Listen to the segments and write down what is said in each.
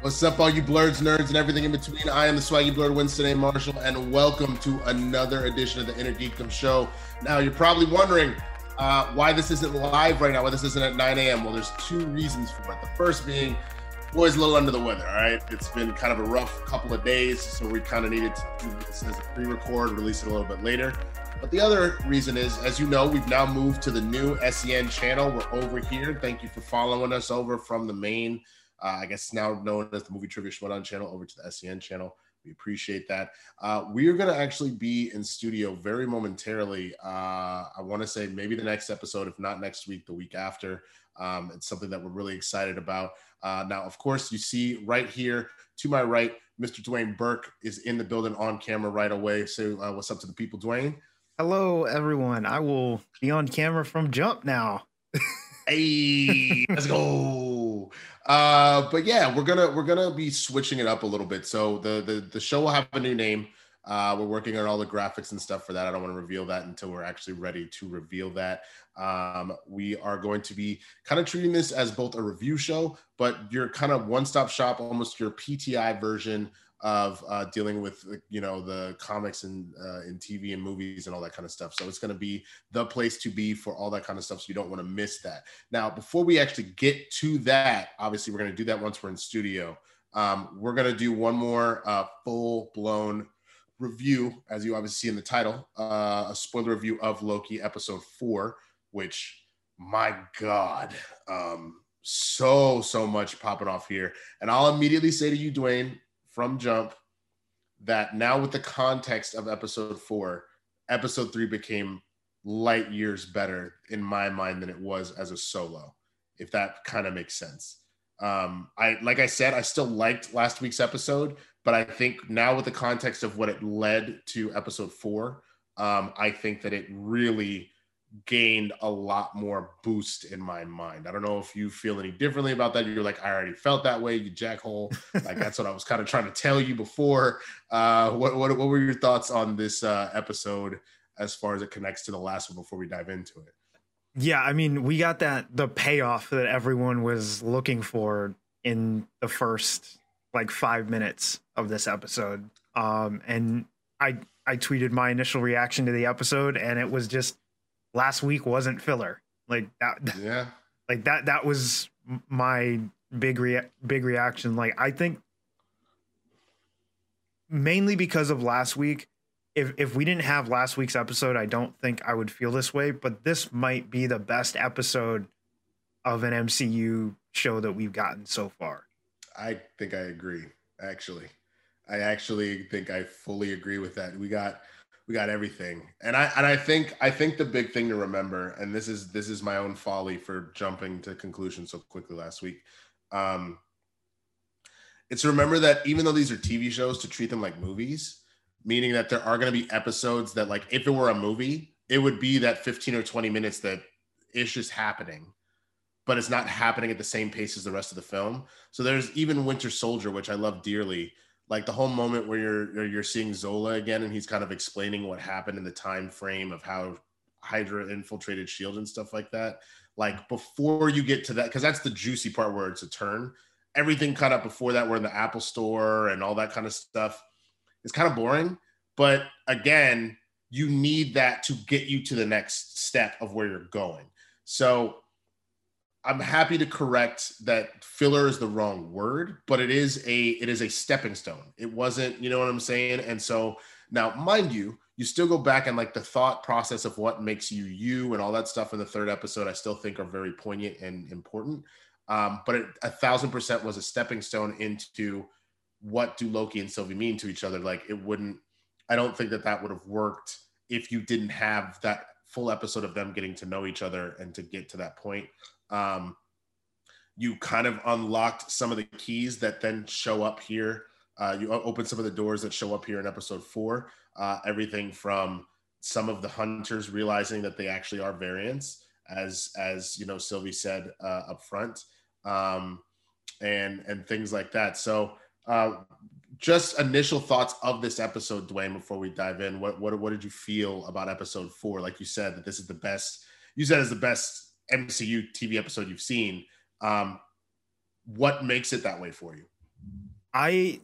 What's up, all you blurs, nerds, and everything in between? I am the swaggy blurred Winston A. Marshall, and welcome to another edition of the Inner Geekdom Show. Now, you're probably wondering uh, why this isn't live right now, why this isn't at 9 a.m. Well, there's two reasons for it. The first being, boy's a little under the weather, all right? It's been kind of a rough couple of days, so we kind of needed to do this as a pre record, release it a little bit later. But the other reason is, as you know, we've now moved to the new SEN channel. We're over here. Thank you for following us over from the main uh, I guess now known as the Movie Trivia channel, over to the SEN channel. We appreciate that. Uh, we are going to actually be in studio very momentarily. Uh, I want to say maybe the next episode, if not next week, the week after. Um, it's something that we're really excited about. Uh, now, of course, you see right here to my right, Mr. Dwayne Burke is in the building on camera right away. So, uh, what's up to the people, Dwayne? Hello, everyone. I will be on camera from Jump now. hey, let's go. Uh, but yeah, we're gonna we're gonna be switching it up a little bit. So the the the show will have a new name. Uh, we're working on all the graphics and stuff for that. I don't want to reveal that until we're actually ready to reveal that. Um, we are going to be kind of treating this as both a review show, but your kind of one stop shop, almost your PTI version of uh, dealing with you know the comics and uh, TV and movies and all that kind of stuff. So it's going to be the place to be for all that kind of stuff. So you don't want to miss that. Now, before we actually get to that, obviously we're going to do that once we're in studio. Um, we're going to do one more uh, full blown review, as you obviously see in the title, uh, a spoiler review of Loki episode four, which my God. Um, so so much popping off here and i'll immediately say to you dwayne from Jump that now with the context of episode four, episode three became light years better in my mind than it was as a solo, if that kind of makes sense. Um, I like I said, I still liked last week's episode, but I think now with the context of what it led to episode four, um, I think that it really gained a lot more boost in my mind. I don't know if you feel any differently about that. You're like, I already felt that way, you jackhole. like that's what I was kind of trying to tell you before. Uh, what, what, what were your thoughts on this uh, episode as far as it connects to the last one before we dive into it? Yeah, I mean, we got that the payoff that everyone was looking for in the first like five minutes of this episode. Um, and I I tweeted my initial reaction to the episode, and it was just last week wasn't filler. Like that. Yeah. Like that. That was my big rea- big reaction. Like I think mainly because of last week. If if we didn't have last week's episode, I don't think I would feel this way. But this might be the best episode of an MCU show that we've gotten so far. I think I agree. Actually, I actually think I fully agree with that. We got we got everything and i and i think i think the big thing to remember and this is this is my own folly for jumping to conclusions so quickly last week um it's remember that even though these are tv shows to treat them like movies meaning that there are going to be episodes that like if it were a movie it would be that 15 or 20 minutes that ish is happening but it's not happening at the same pace as the rest of the film so there's even winter soldier which i love dearly like the whole moment where you're you're seeing Zola again and he's kind of explaining what happened in the time frame of how Hydra infiltrated Shield and stuff like that. Like before you get to that, because that's the juicy part where it's a turn. Everything cut up before that, we're in the Apple Store and all that kind of stuff. It's kind of boring, but again, you need that to get you to the next step of where you're going. So I'm happy to correct that filler is the wrong word, but it is a it is a stepping stone. It wasn't, you know what I'm saying? And so now, mind you, you still go back and like the thought process of what makes you you and all that stuff in the third episode, I still think are very poignant and important. Um, but it, a thousand percent was a stepping stone into what do Loki and Sylvie mean to each other. Like it wouldn't. I don't think that that would have worked if you didn't have that full episode of them getting to know each other and to get to that point. Um, you kind of unlocked some of the keys that then show up here. Uh, you open some of the doors that show up here in episode four. Uh, everything from some of the hunters realizing that they actually are variants, as as you know, Sylvie said uh, up front, um, and and things like that. So, uh, just initial thoughts of this episode, Dwayne, before we dive in. What what what did you feel about episode four? Like you said, that this is the best. You said is the best MCU TV episode you've seen. Um, what makes it that way for you? I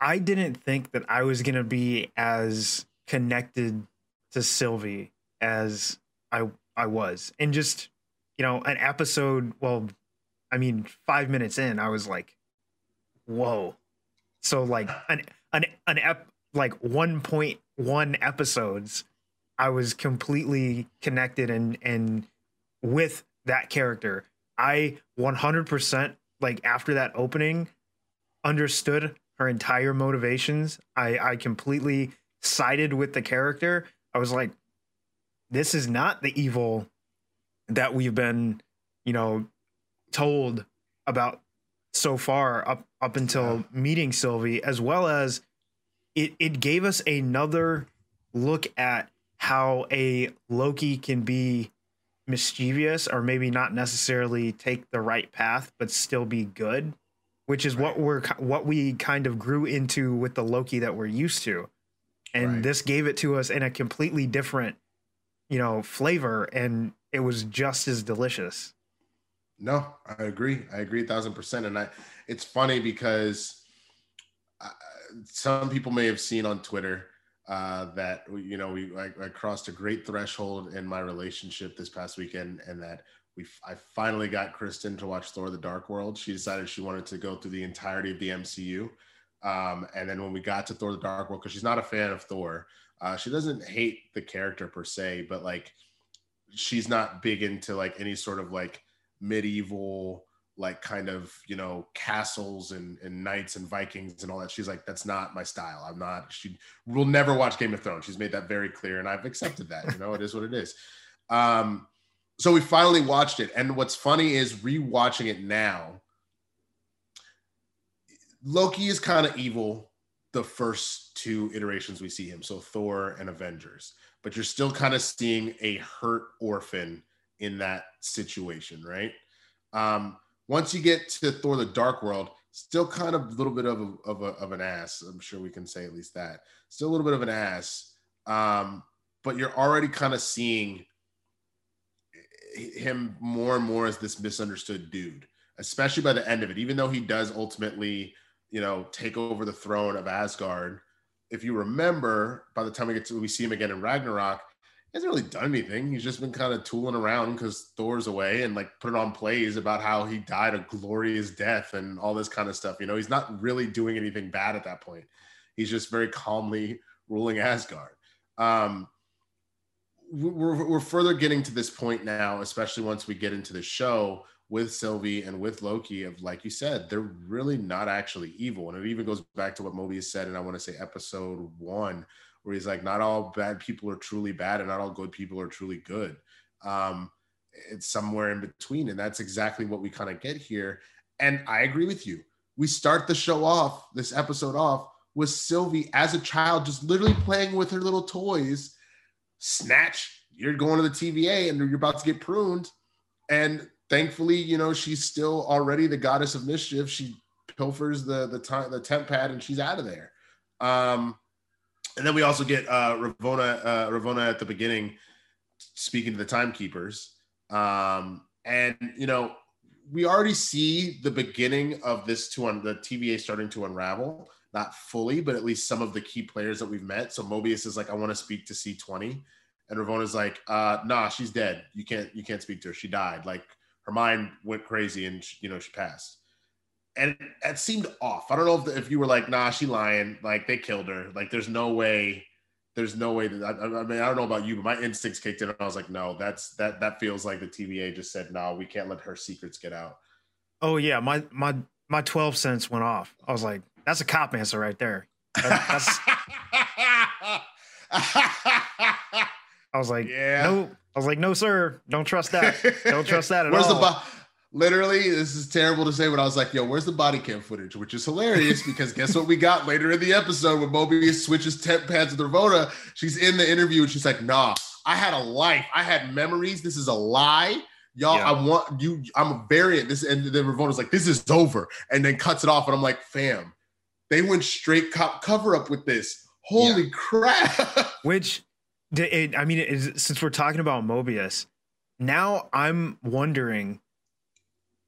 I didn't think that I was gonna be as connected to Sylvie as I I was. And just, you know, an episode, well, I mean, five minutes in, I was like, whoa. So like an an an ep like 1.1 episodes, I was completely connected and and with that character. I 100% like after that opening understood her entire motivations. I I completely sided with the character. I was like this is not the evil that we've been, you know, told about so far up up until yeah. meeting Sylvie as well as it it gave us another look at how a Loki can be mischievous or maybe not necessarily take the right path but still be good which is right. what we're what we kind of grew into with the Loki that we're used to and right. this gave it to us in a completely different you know flavor and it was just as delicious no i agree i agree a thousand percent and i it's funny because uh, some people may have seen on twitter uh, that you know we I, I, crossed a great threshold in my relationship this past weekend, and that we I finally got Kristen to watch Thor: The Dark World. She decided she wanted to go through the entirety of the MCU, um, and then when we got to Thor: The Dark World, because she's not a fan of Thor, uh, she doesn't hate the character per se, but like she's not big into like any sort of like medieval like kind of you know castles and, and knights and vikings and all that. She's like that's not my style. I'm not she will never watch game of thrones. She's made that very clear and i've accepted that you know it is what it is. Um so we finally watched it and what's funny is rewatching it now loki is kind of evil the first two iterations we see him so thor and avengers but you're still kind of seeing a hurt orphan in that situation right? Um once you get to Thor: The Dark World, still kind of a little bit of a, of, a, of an ass. I'm sure we can say at least that. Still a little bit of an ass, um, but you're already kind of seeing him more and more as this misunderstood dude, especially by the end of it. Even though he does ultimately, you know, take over the throne of Asgard. If you remember, by the time we get to we see him again in Ragnarok, hasn't really done anything. He's just been kind of tooling around because Thor's away and like putting on plays about how he died a glorious death and all this kind of stuff. You know, he's not really doing anything bad at that point. He's just very calmly ruling Asgard. Um, we're, we're further getting to this point now, especially once we get into the show with Sylvie and with Loki of like you said, they're really not actually evil. And it even goes back to what Mobius said, and I want to say episode one, where he's like, not all bad people are truly bad, and not all good people are truly good. Um, it's somewhere in between, and that's exactly what we kind of get here. And I agree with you. We start the show off, this episode off, with Sylvie as a child, just literally playing with her little toys. Snatch, you're going to the TVA and you're about to get pruned. And thankfully, you know, she's still already the goddess of mischief. She pilfers the the time the temp pad and she's out of there. Um, and then we also get uh, Ravonna uh, Ravonna at the beginning speaking to the timekeepers. Um, and you know, we already see the beginning of this to un- the TVA starting to unravel, not fully, but at least some of the key players that we've met. So Mobius is like, I want to speak to C20. And Ravonna's like, uh, nah, she's dead. You can't you can't speak to her. She died. Like her mind went crazy and she, you know she passed and it seemed off. I don't know if, if you were like, nah, she lying. Like they killed her. Like there's no way there's no way that I, I, mean I don't know about you, but my instincts kicked in and I was like, no, that's that that feels like the TVA just said, no, we can't let her secrets get out. Oh yeah, my my my twelve cents went off. I was like, that's a cop answer right there. That, that's. I was like, yeah. No, I was like, no, sir, don't trust that. Don't trust that at Where's all. The Literally, this is terrible to say, but I was like, yo, where's the body cam footage? Which is hilarious because guess what we got later in the episode when Mobius switches temp pads with Ravonna? She's in the interview and she's like, nah, I had a life. I had memories. This is a lie. Y'all, yeah. I want you. I'm a variant. This and then Ravonna's like, this is over, and then cuts it off. And I'm like, fam, they went straight cop cover up with this. Holy yeah. crap! Which, it, I mean, since we're talking about Mobius, now I'm wondering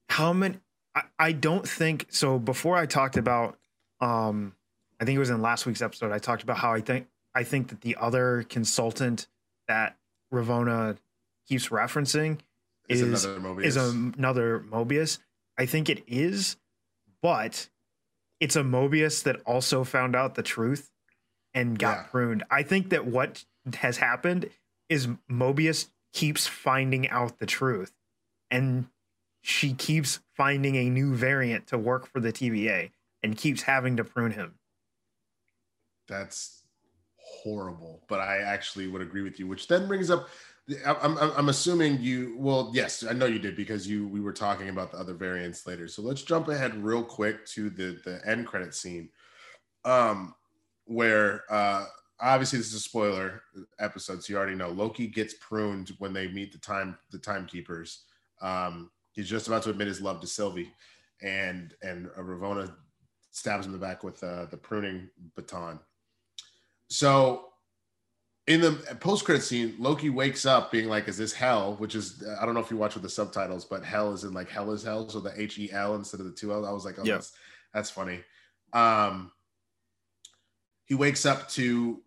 how many. I, I don't think so. Before I talked about, um, I think it was in last week's episode. I talked about how I think I think that the other consultant that Ravonna keeps referencing is, is another Mobius. is another Mobius. I think it is, but it's a Mobius that also found out the truth and got yeah. pruned. I think that what has happened is Mobius keeps finding out the truth and she keeps finding a new variant to work for the TVA and keeps having to prune him. That's horrible, but I actually would agree with you, which then brings up I'm, I'm, I'm assuming you well yes i know you did because you we were talking about the other variants later so let's jump ahead real quick to the the end credit scene um where uh obviously this is a spoiler episode so you already know loki gets pruned when they meet the time the timekeepers um he's just about to admit his love to sylvie and and uh, ravonna stabs him in the back with uh, the pruning baton so in the post credit scene, Loki wakes up being like, "Is this hell?" Which is I don't know if you watch with the subtitles, but hell is in like hell is hell, so the H E L instead of the two L. I was like, "Oh, yeah. that's that's funny." Um, he wakes up to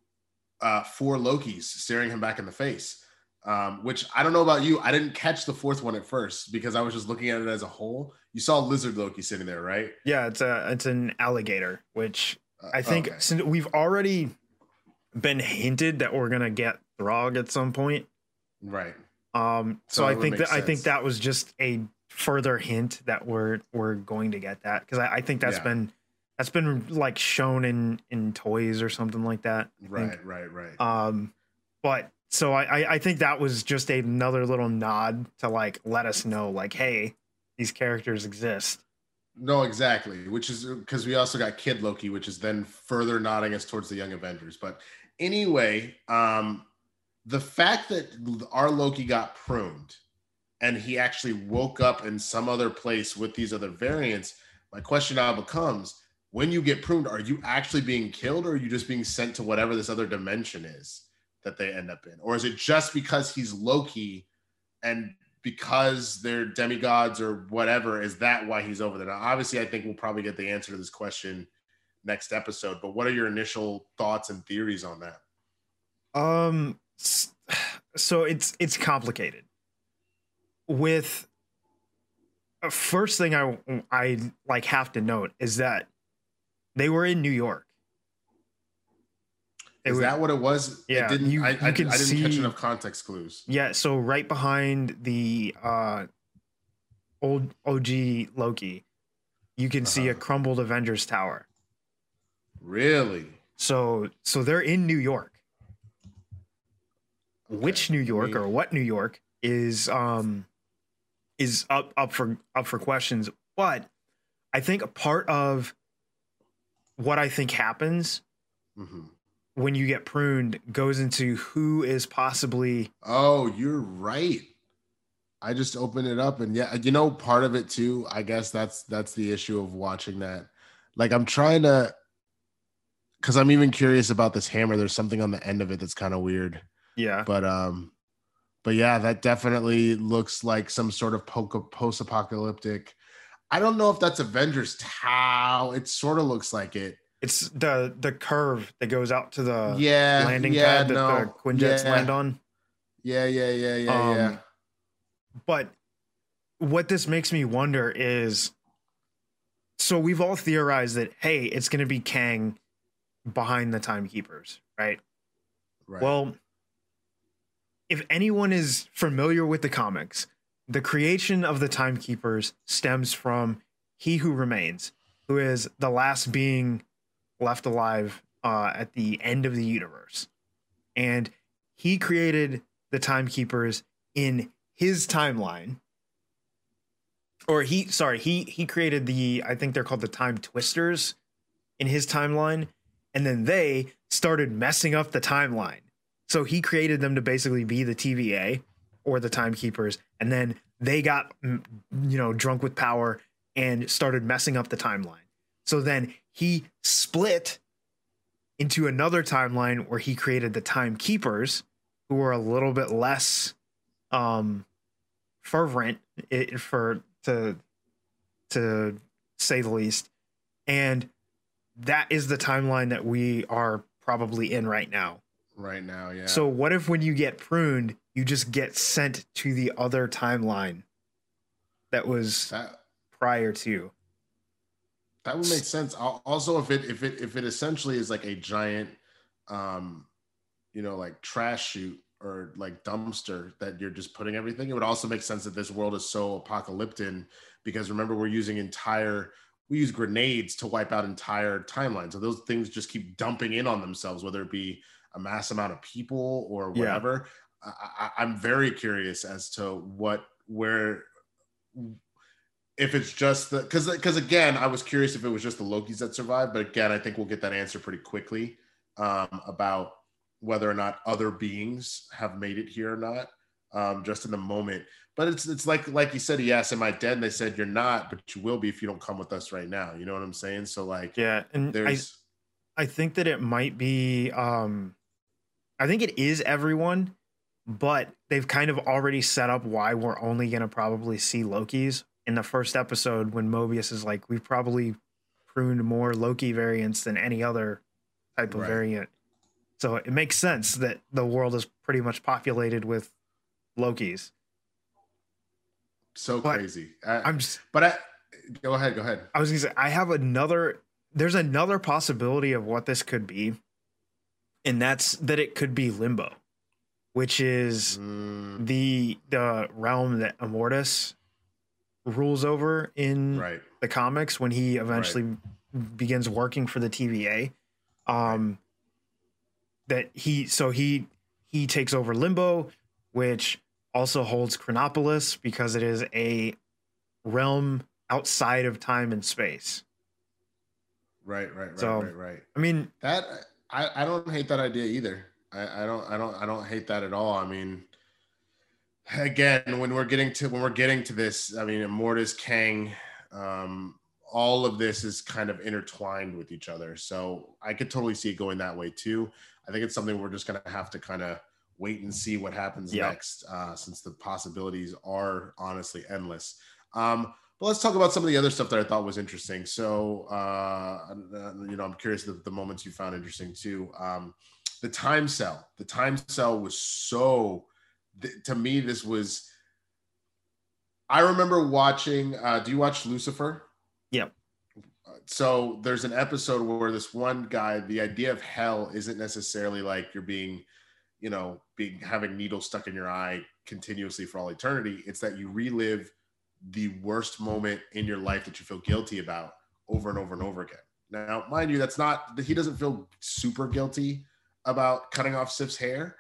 uh, four Lokis staring him back in the face. Um, which I don't know about you. I didn't catch the fourth one at first because I was just looking at it as a whole. You saw lizard Loki sitting there, right? Yeah, it's a it's an alligator, which uh, I think okay. since we've already been hinted that we're gonna get Throg at some point. Right. Um. So, so I think that sense. I think that was just a further hint that we're we're going to get that because I, I, think that's yeah. been that's been like shown in in toys or something like that. Right. Right. Right. Um. But so I I think that was just another little nod to like let us know like hey these characters exist. No, exactly. Which is because we also got Kid Loki, which is then further nodding us towards the Young Avengers. But anyway, um, the fact that our Loki got pruned and he actually woke up in some other place with these other variants, my question now becomes when you get pruned, are you actually being killed or are you just being sent to whatever this other dimension is that they end up in? Or is it just because he's Loki and because they're demigods or whatever, is that why he's over there? Now, obviously, I think we'll probably get the answer to this question next episode. But what are your initial thoughts and theories on that? Um, so it's it's complicated. With uh, first thing I I like have to note is that they were in New York. Is that what it was? Yeah, it didn't, you, I, you I, I didn't see, catch enough context clues. Yeah, so right behind the uh, old OG Loki, you can uh-huh. see a uh-huh. crumbled Avengers Tower. Really? So so they're in New York. Okay. Which New York or what New York is um is up up for up for questions. But I think a part of what I think happens mm-hmm. When you get pruned goes into who is possibly. Oh, you're right. I just opened it up, and yeah, you know, part of it too. I guess that's that's the issue of watching that. Like, I'm trying to because I'm even curious about this hammer. There's something on the end of it that's kind of weird. Yeah. But um, but yeah, that definitely looks like some sort of post-apocalyptic. I don't know if that's Avengers Tower. It sort of looks like it. It's the the curve that goes out to the yeah landing yeah, pad that no, the Quinjets yeah. land on. Yeah, yeah, yeah, yeah, um, yeah. But what this makes me wonder is so we've all theorized that hey, it's going to be Kang behind the timekeepers, right? Right. Well, if anyone is familiar with the comics, the creation of the timekeepers stems from He Who Remains, who is the last being left alive uh, at the end of the universe. And he created the timekeepers in his timeline. Or he sorry, he he created the I think they're called the time twisters in his timeline and then they started messing up the timeline. So he created them to basically be the TVA or the timekeepers, and then they got mm, you know drunk with power and started messing up the timeline. So then he split into another timeline where he created the timekeepers, who were a little bit less um, fervent for to to say the least, and that is the timeline that we are probably in right now. Right now, yeah. So what if when you get pruned, you just get sent to the other timeline that was that prior to? That would make sense. Also, if it if it if it essentially is like a giant, um, you know, like trash chute or like dumpster that you're just putting everything, it would also make sense that this world is so apocalyptic because remember we're using entire we use grenades to wipe out entire timelines. So those things just keep dumping in on themselves, whether it be a mass amount of people or Yeah. whatever. I, I, I'm very curious as to what where if it's just the because because again I was curious if it was just the Lokis that survived, but again I think we'll get that answer pretty quickly um, about whether or not other beings have made it here or not. Um, just in the moment, but it's it's like like you said, he asked, "Am I dead?" And they said, "You're not, but you will be if you don't come with us right now." You know what I'm saying? So like, Yeah, and I there's I think that it might be um I think it is everyone, but they've kind of already set up why we're only going to probably see Loki's in the first episode when Mobius is like we've probably pruned more Loki variants than any other type of Right. variant. So it makes sense that the world is pretty much populated with Loki's. so but crazy. I, I'm just but I go ahead, go ahead. I was gonna say I have another. There's another possibility of what this could be, and that's that it could be Limbo, which is Mm, the the realm that Immortus rules over in right, the comics when he eventually begins working for the TVA. Um, that he so he he takes over Limbo, which also holds Chronopolis because it is a realm outside of time and space. right, right, right, So- right, right. I mean, That I, I don't hate that idea either. I, I don't I don't I don't hate that at all. I mean, again, when we're getting to when we're getting to this, I mean, Immortus, Kang, um, all of this is kind of intertwined with each other. So I could totally see it going that way too. I think it's something we're just gonna have to kind of wait and see what happens Yeah. next, uh, since the possibilities are honestly endless. Um, but let's talk about some of the other stuff that I thought was interesting. So, uh, you know, I'm curious the, the moments you found interesting too. Um, the time cell, the time cell was so, th- to me, this was, I remember watching, uh, do you watch Lucifer? Yep. Uh, So there's an episode where this one guy, the idea of hell isn't necessarily like you're being, you know, being having needles stuck in your eye continuously for all eternity. It's that you relive the worst moment in your life that you feel guilty about over and over and over again. Now, mind you, that's not he doesn't feel super guilty about cutting off Sif's hair.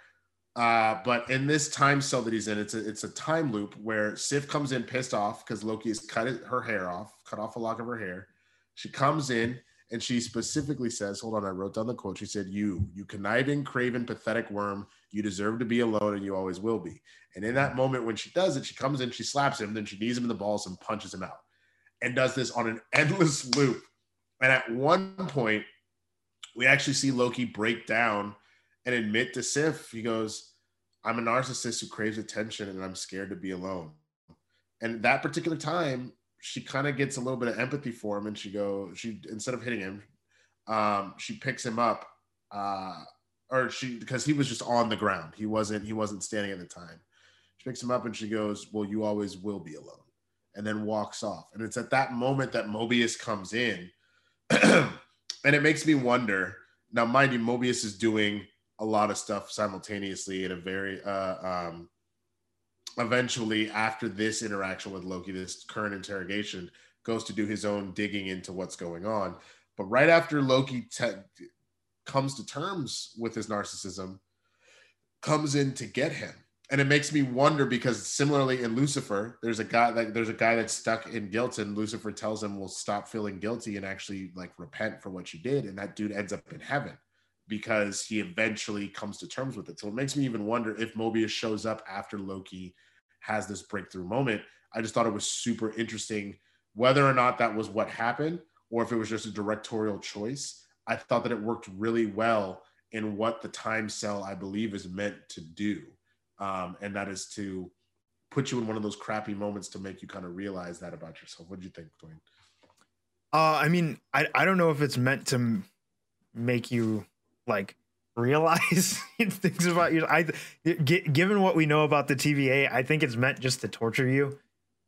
Uh, but in this time cell that he's in, it's a it's a time loop where Sif comes in pissed off because Loki has cut it, her hair off, cut off a lock of her hair. She comes in and she specifically says, "Hold on, I wrote down the quote." She said, "You, you conniving, craven, pathetic worm, you deserve to be alone, and you always will be." And in that moment, when she does it, she comes in, she slaps him, then she knees him in the balls and punches him out, and does this on an endless loop. And at one point, we actually see Loki break down and admit to Sif. He goes, "I'm a narcissist who craves attention, and I'm scared to be alone." And that particular time, she kind of gets a little bit of empathy for him, and she go, she instead of hitting him, um, she picks him up, uh, or she because he was just on the ground. He wasn't he wasn't standing at the time. She picks him up and she goes, "Well, you always will be alone," and then walks off. And it's at that moment that Mobius comes in, and it makes me wonder. Now, mind you, Mobius is doing a lot of stuff simultaneously in a very uh um eventually after this interaction with Loki, this current interrogation, goes to do his own digging into what's going on. But right after Loki te- comes to terms with his narcissism, comes in to get him. And it makes me wonder because similarly in Lucifer, there's a guy like there's a guy that's stuck in guilt, and Lucifer tells him, "Well, stop feeling guilty and actually like repent for what you did." And that dude ends up in heaven because he eventually comes to terms with it. So it makes me even wonder if Mobius shows up after Loki has this breakthrough moment. I just thought it was super interesting whether or not that was what happened or if it was just a directorial choice. I thought that it worked really well in what the time cell I believe is meant to do. Um, and that is to put you in one of those crappy moments to make you kind of realize that about yourself. What do you think, Dwayne? Uh, I mean, I, I don't know if it's meant to make you like realize things about you. I g- given what we know about the TVA, I think it's meant just to torture you.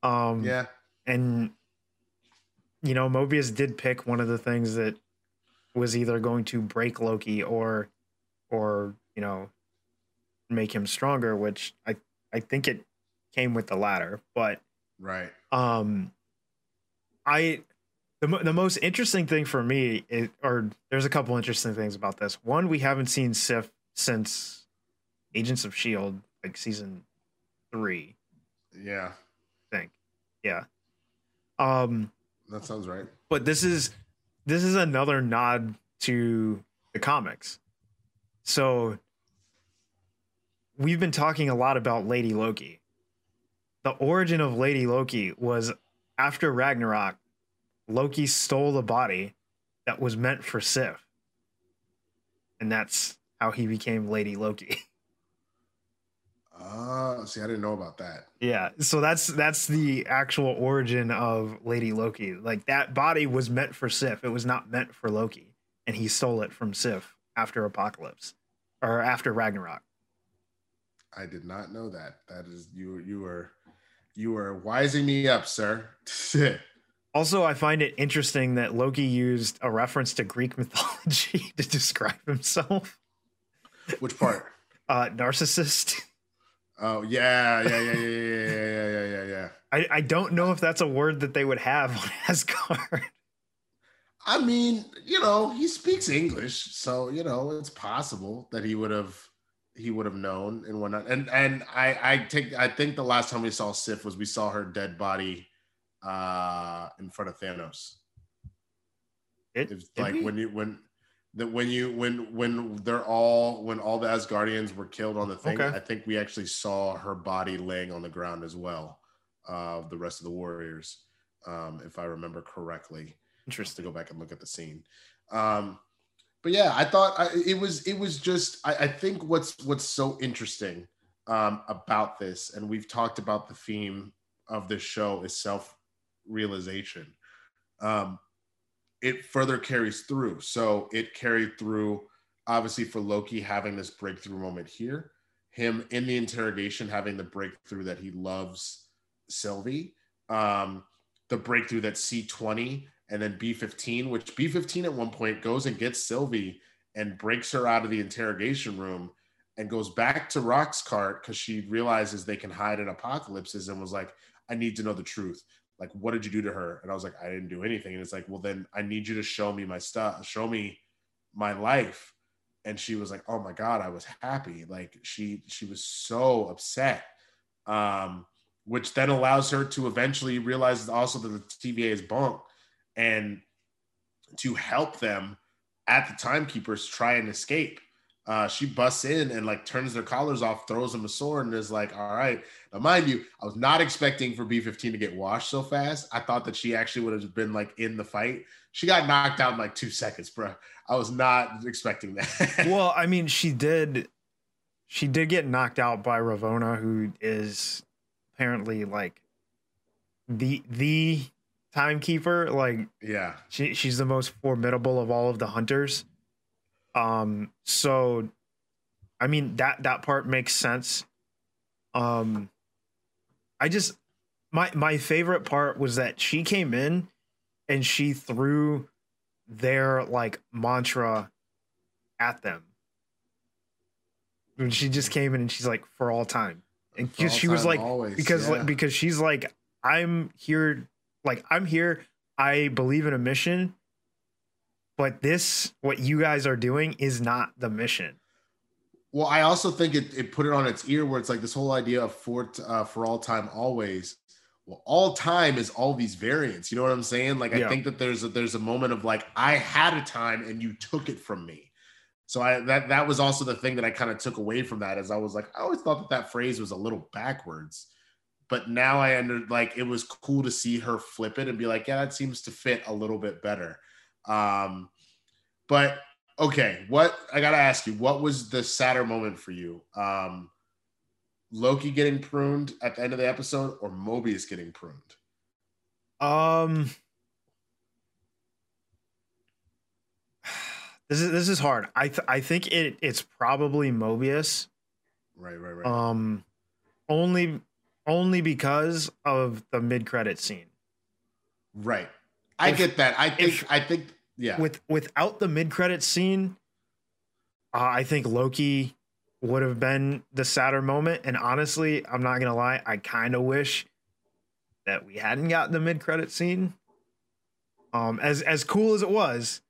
Um, yeah, and you know, Mobius did pick one of the things that was either going to break Loki or, or you know, make him stronger. Which I I think it came with the latter, but right. Um, I the, the most interesting thing for me is, or there's a couple interesting things about this. One, we haven't seen Sif since Agents of Shield, like season three. Yeah, I think. Yeah. Um, that sounds right. But this is this is another nod to the comics. So we've been talking a lot about Lady Loki. The origin of Lady Loki was after Ragnarok, Loki stole the body that was meant for Sif. And that's how he became Lady Loki. Uh, see, I didn't know about that. Yeah, so that's that's the actual origin of Lady Loki. Like that body was meant for Sif. It was not meant for Loki, and he stole it from Sif after Apocalypse or after Ragnarok. I did not know that. That is you. You are you are wising me up, sir. also, I find it interesting that Loki used a reference to Greek mythology to describe himself. Which part? uh, narcissist. Oh yeah, yeah, yeah, yeah, yeah, yeah, yeah, yeah, yeah. I, I don't know if that's a word that they would have on Asgard. I mean, you know, he speaks English, so you know it's possible that he would have he would have known and whatnot. And and I I take I think the last time we saw Sif was we saw her dead body uh in front of Thanos. It, it like when you when that when you when when they're all when all the Asgardians were killed on the thing, okay. I think we actually saw her body laying on the ground as well. Uh, the rest of the warriors, um, if I remember correctly. Interesting to go back and look at the scene. Um, but yeah, I thought I, it was it was just I, I think what's what's so interesting um, about this, and we've talked about the theme of this show is self realization. Um, it further carries through. So it carried through, obviously, for Loki having this breakthrough moment here, him in the interrogation having the breakthrough that he loves Sylvie, um, the breakthrough that C20 and then B15, which B15 at one point goes and gets Sylvie and breaks her out of the interrogation room and goes back to Roxxcart because she realizes they can hide in apocalypses and was like, I need to know the truth like what did you do to her? And i was like i didn't do anything. And it's like well then i need you to show me my stuff show me my life. And she was like oh my god i was happy. Like she she was so upset. Um which then allows her to eventually realize also that the tva is bunk and to help them at the timekeepers try and escape uh, she busts in and like turns their collars off, throws them a sword, and is like, "All right." Now, mind you, I was not expecting for B15 to get washed so fast. I thought that she actually would have been like in the fight. She got knocked out in like two seconds, bro. I was not expecting that. well, I mean, she did. She did get knocked out by Ravonna, who is apparently like the the timekeeper. Like, yeah, she she's the most formidable of all of the hunters. Um, so I mean that that part makes sense. Um I just my my favorite part was that she came in and she threw their like mantra at them. when she just came in and she's like for all time, and because she was like always, because yeah. like because she's like I'm here, like I'm here. I believe in a mission, but this what you guys are doing is not the mission. Well, I also think it, it put it on its ear where it's like this whole idea of for uh, for all time always. Well, all time is all these variants. You know what I'm saying? Like Yeah. I think that there's a, there's a moment of like I had a time and you took it from me. So I that that was also the thing that I kind of took away from that as I was like I always thought that that phrase was a little backwards, but now I under like it was cool to see her flip it and be like yeah that seems to fit a little bit better. Um, but okay, what I gotta ask you, what was the sadder moment for you? Um, Loki getting pruned at the end of the episode, or Mobius getting pruned? Um, this is this is hard. I th- I think it it's probably Mobius. Right, right, right. Um, only only because of the mid credit scene. right. I if- get that. I think. if- I think. Yeah. With without the mid credit scene, uh, I think Loki would have been the sadder moment. And honestly, I'm not gonna lie, I kind of wish that we hadn't gotten the mid credit scene. Um, as as cool as it was,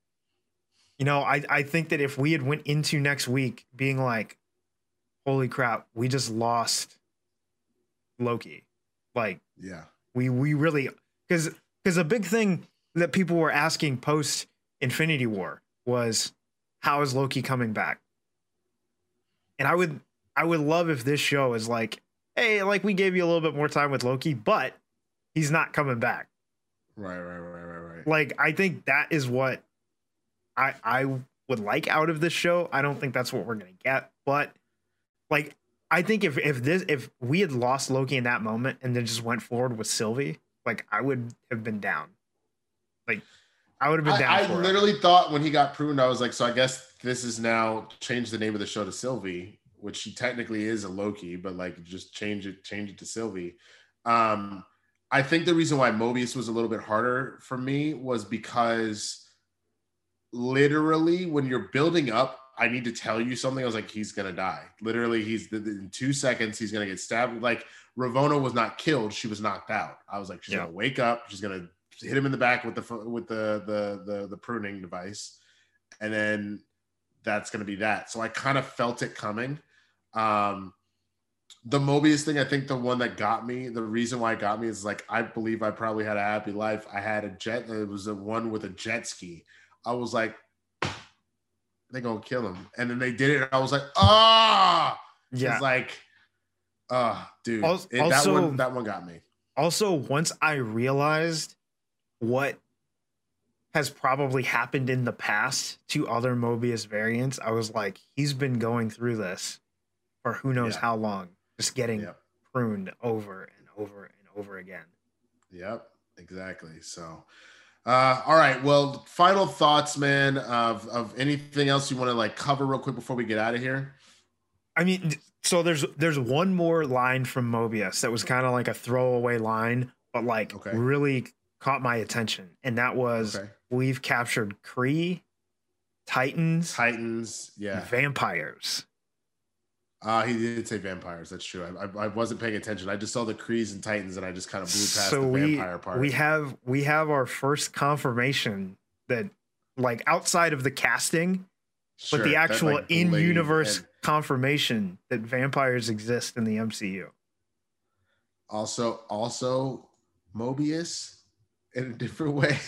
you know, I I think that if we had went into next week being like, holy crap, we just lost Loki, like yeah. we we really because because a big thing that people were asking post Infinity War was how is Loki coming back? And I would I would love if this show is like, hey, like we gave you a little bit more time with Loki, but he's not coming back. Right, right, right, right, right. Like I think that is what I I would like out of this show. I don't think that's what we're gonna get, but like I think if if this if we had lost Loki in that moment and then just went forward with Sylvie, like I would have been down. Like I would have been down. I, I for it. literally thought when he got pruned, I was like, so I guess this is now change the name of the show to Sylvie, which she technically is a Loki, but like just change it, change it to Sylvie. Um, I think the reason why Mobius was a little bit harder for me was because literally when you're building up, I need to tell you something. I was like, he's gonna die. Literally, he's in two seconds, he's gonna get stabbed. Like Ravonna was not killed; she was knocked out. I was like, she's Yeah. gonna wake up, she's gonna hit him in the back with the with the the the, the pruning device, and then that's gonna be that. So I kind of felt it coming. Um, the Mobius thing, I think the one that got me, the reason why it got me is like I believe I probably had a happy life. I had a jet, it was a one with a jet ski. I was like, they're gonna kill him, and then they did it. And I was like, ah, Yeah. it's like, ah, dude, Als- It- also- that one, that one got me. also, once I realized what has probably happened in the past to other Mobius variants, I was like, he's been going through this for who knows Yeah. how long, just getting pruned over and over and over again. yep, exactly. So. Uh, all right. Well, final thoughts, man, of, of anything else you want to like cover real quick before we get out of here. I mean, so there's there's one more line from Mobius that was kind of like a throwaway line, but like Okay. really caught my attention, and that was Okay. we've captured Kree, Titans, Titans, yeah. vampires. Uh, he didn't say vampires. That's true. I, I, I wasn't paying attention. I just saw the Krees and Titans, and I just kind of blew past So the we vampire part. we have we have our first confirmation that like outside of the casting, Sure, but the actual like, in-universe and confirmation that vampires exist in the MCU. also, also Mobius in a different way.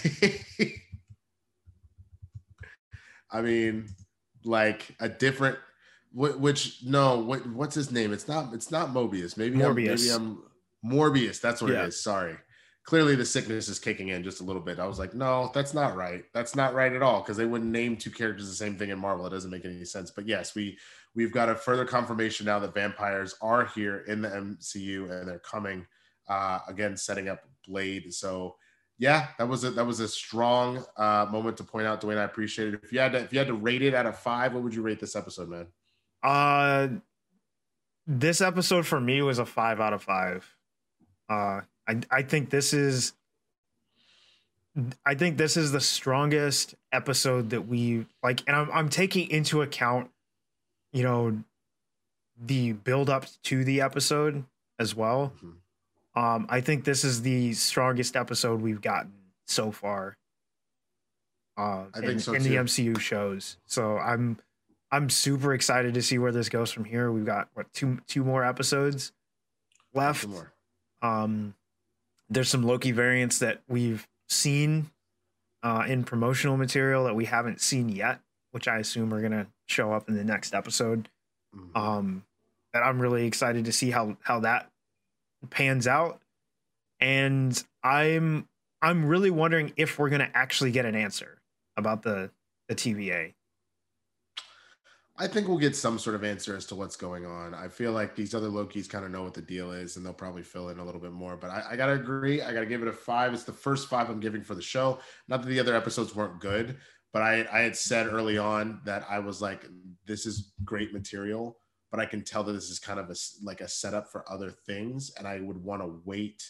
I mean, like a different. Which no, what, what's his name? It's not. It's not Mobius. Maybe I'm, maybe I'm Morbius. That's what Yeah. it is. Sorry. Clearly, the sickness is kicking in just a little bit. I was like, no, that's not right. That's not right at all because they wouldn't name two characters the same thing in Marvel. It doesn't make any sense. But yes, we we've got a further confirmation now that vampires are here in the MCU and they're coming. Uh, again, setting up Blade. So yeah, that was a that was a strong uh, moment to point out, Dwayne. I appreciate it. If you had to if you had to rate it out of five, what would you rate this episode, man? Uh this episode for me was a five out of five. Uh I I think this is I think this is the strongest episode that we like and I'm I'm taking into account, you know, the build up to the episode as well. Mm-hmm. Um, I think this is the strongest episode we've gotten so far. Uh, I in, think so in the MCU shows. So I'm I'm super excited to see where this goes from here. We've got what two two more episodes left. More. Um, there's some Loki variants that we've seen uh, in promotional material that we haven't seen yet, which I assume are gonna show up in the next episode. Mm-hmm. Um, that I'm really excited to see how how that pans out, and I'm I'm really wondering if we're gonna actually get an answer about the the TVA. I think we'll get some sort of answer as to what's going on. I feel like these other Lokis kind of know what the deal is, and they'll probably fill in a little bit more. But I, I gotta agree. I gotta give it a five. It's the first five I'm giving for the show. Not that the other episodes weren't good, but I, I had said early on that I was like, this is great material, but I can tell that this is kind of a like a setup for other things, and I would want to wait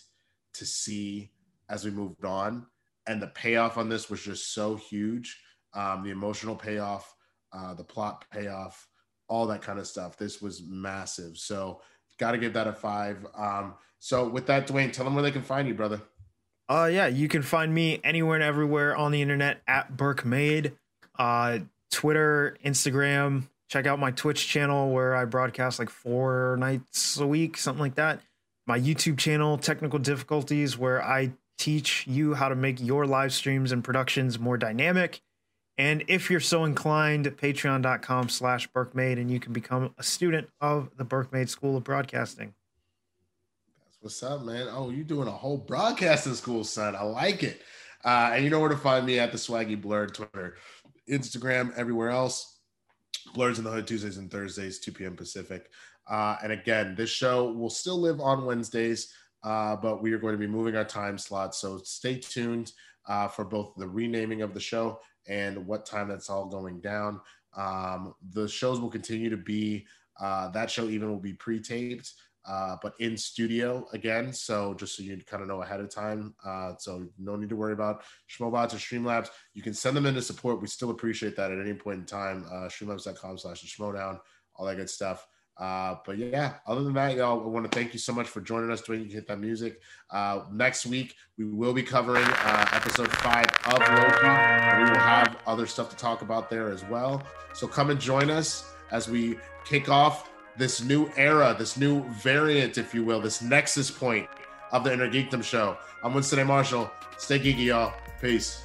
to see as we moved on. And the payoff on this was just so huge. Um, the emotional payoff uh, the plot payoff, all that kind of stuff. This was massive. So got to give that a five. Um, so with that, Dwayne, tell them where they can find you, brother. Uh, yeah, you can find me anywhere and everywhere on the internet at Burke Made, uh, Twitter, Instagram. Check out my Twitch channel where I broadcast like four nights a week, something like that. My YouTube channel, Technical Difficulties, where I teach you how to make your live streams and productions more dynamic. And if you're so inclined, patreon.com slash Burkemade, and you can become a student of the Burkemade School of Broadcasting. That's what's up, man. Oh, you're doing a whole broadcasting school, son. I like it. Uh, and you know where to find me at the Swaggy Blerd Twitter, Instagram, everywhere else. Blerds in the Hood Tuesdays and Thursdays, 2 p.m. Pacific. Uh, and again, this show will still live on Wednesdays, uh, but we are going to be moving our time slot. So stay tuned uh, for both the renaming of the show and what time that's all going down. Um, the shows will continue to be uh, that show even will be pre-taped, uh, but in studio again. So just so you kind of know ahead of time. Uh, so no need to worry about Schmobots or Streamlabs. You can send them in to support. We still appreciate that at any point in time. Uh, streamlabs.com slash Schmodown, all that good stuff. Uh, but yeah, other than that, y'all, I want to thank you so much for joining us. Dwayne, you hit that music. Uh, next week, we will be covering uh, episode five of Loki. We will have other stuff to talk about there as well. So come and join us as we kick off this new era, this new variant, if you will, this nexus point of the Inner Geekdom Show. I'm Winston A. Marshall. Stay geeky, y'all. Peace.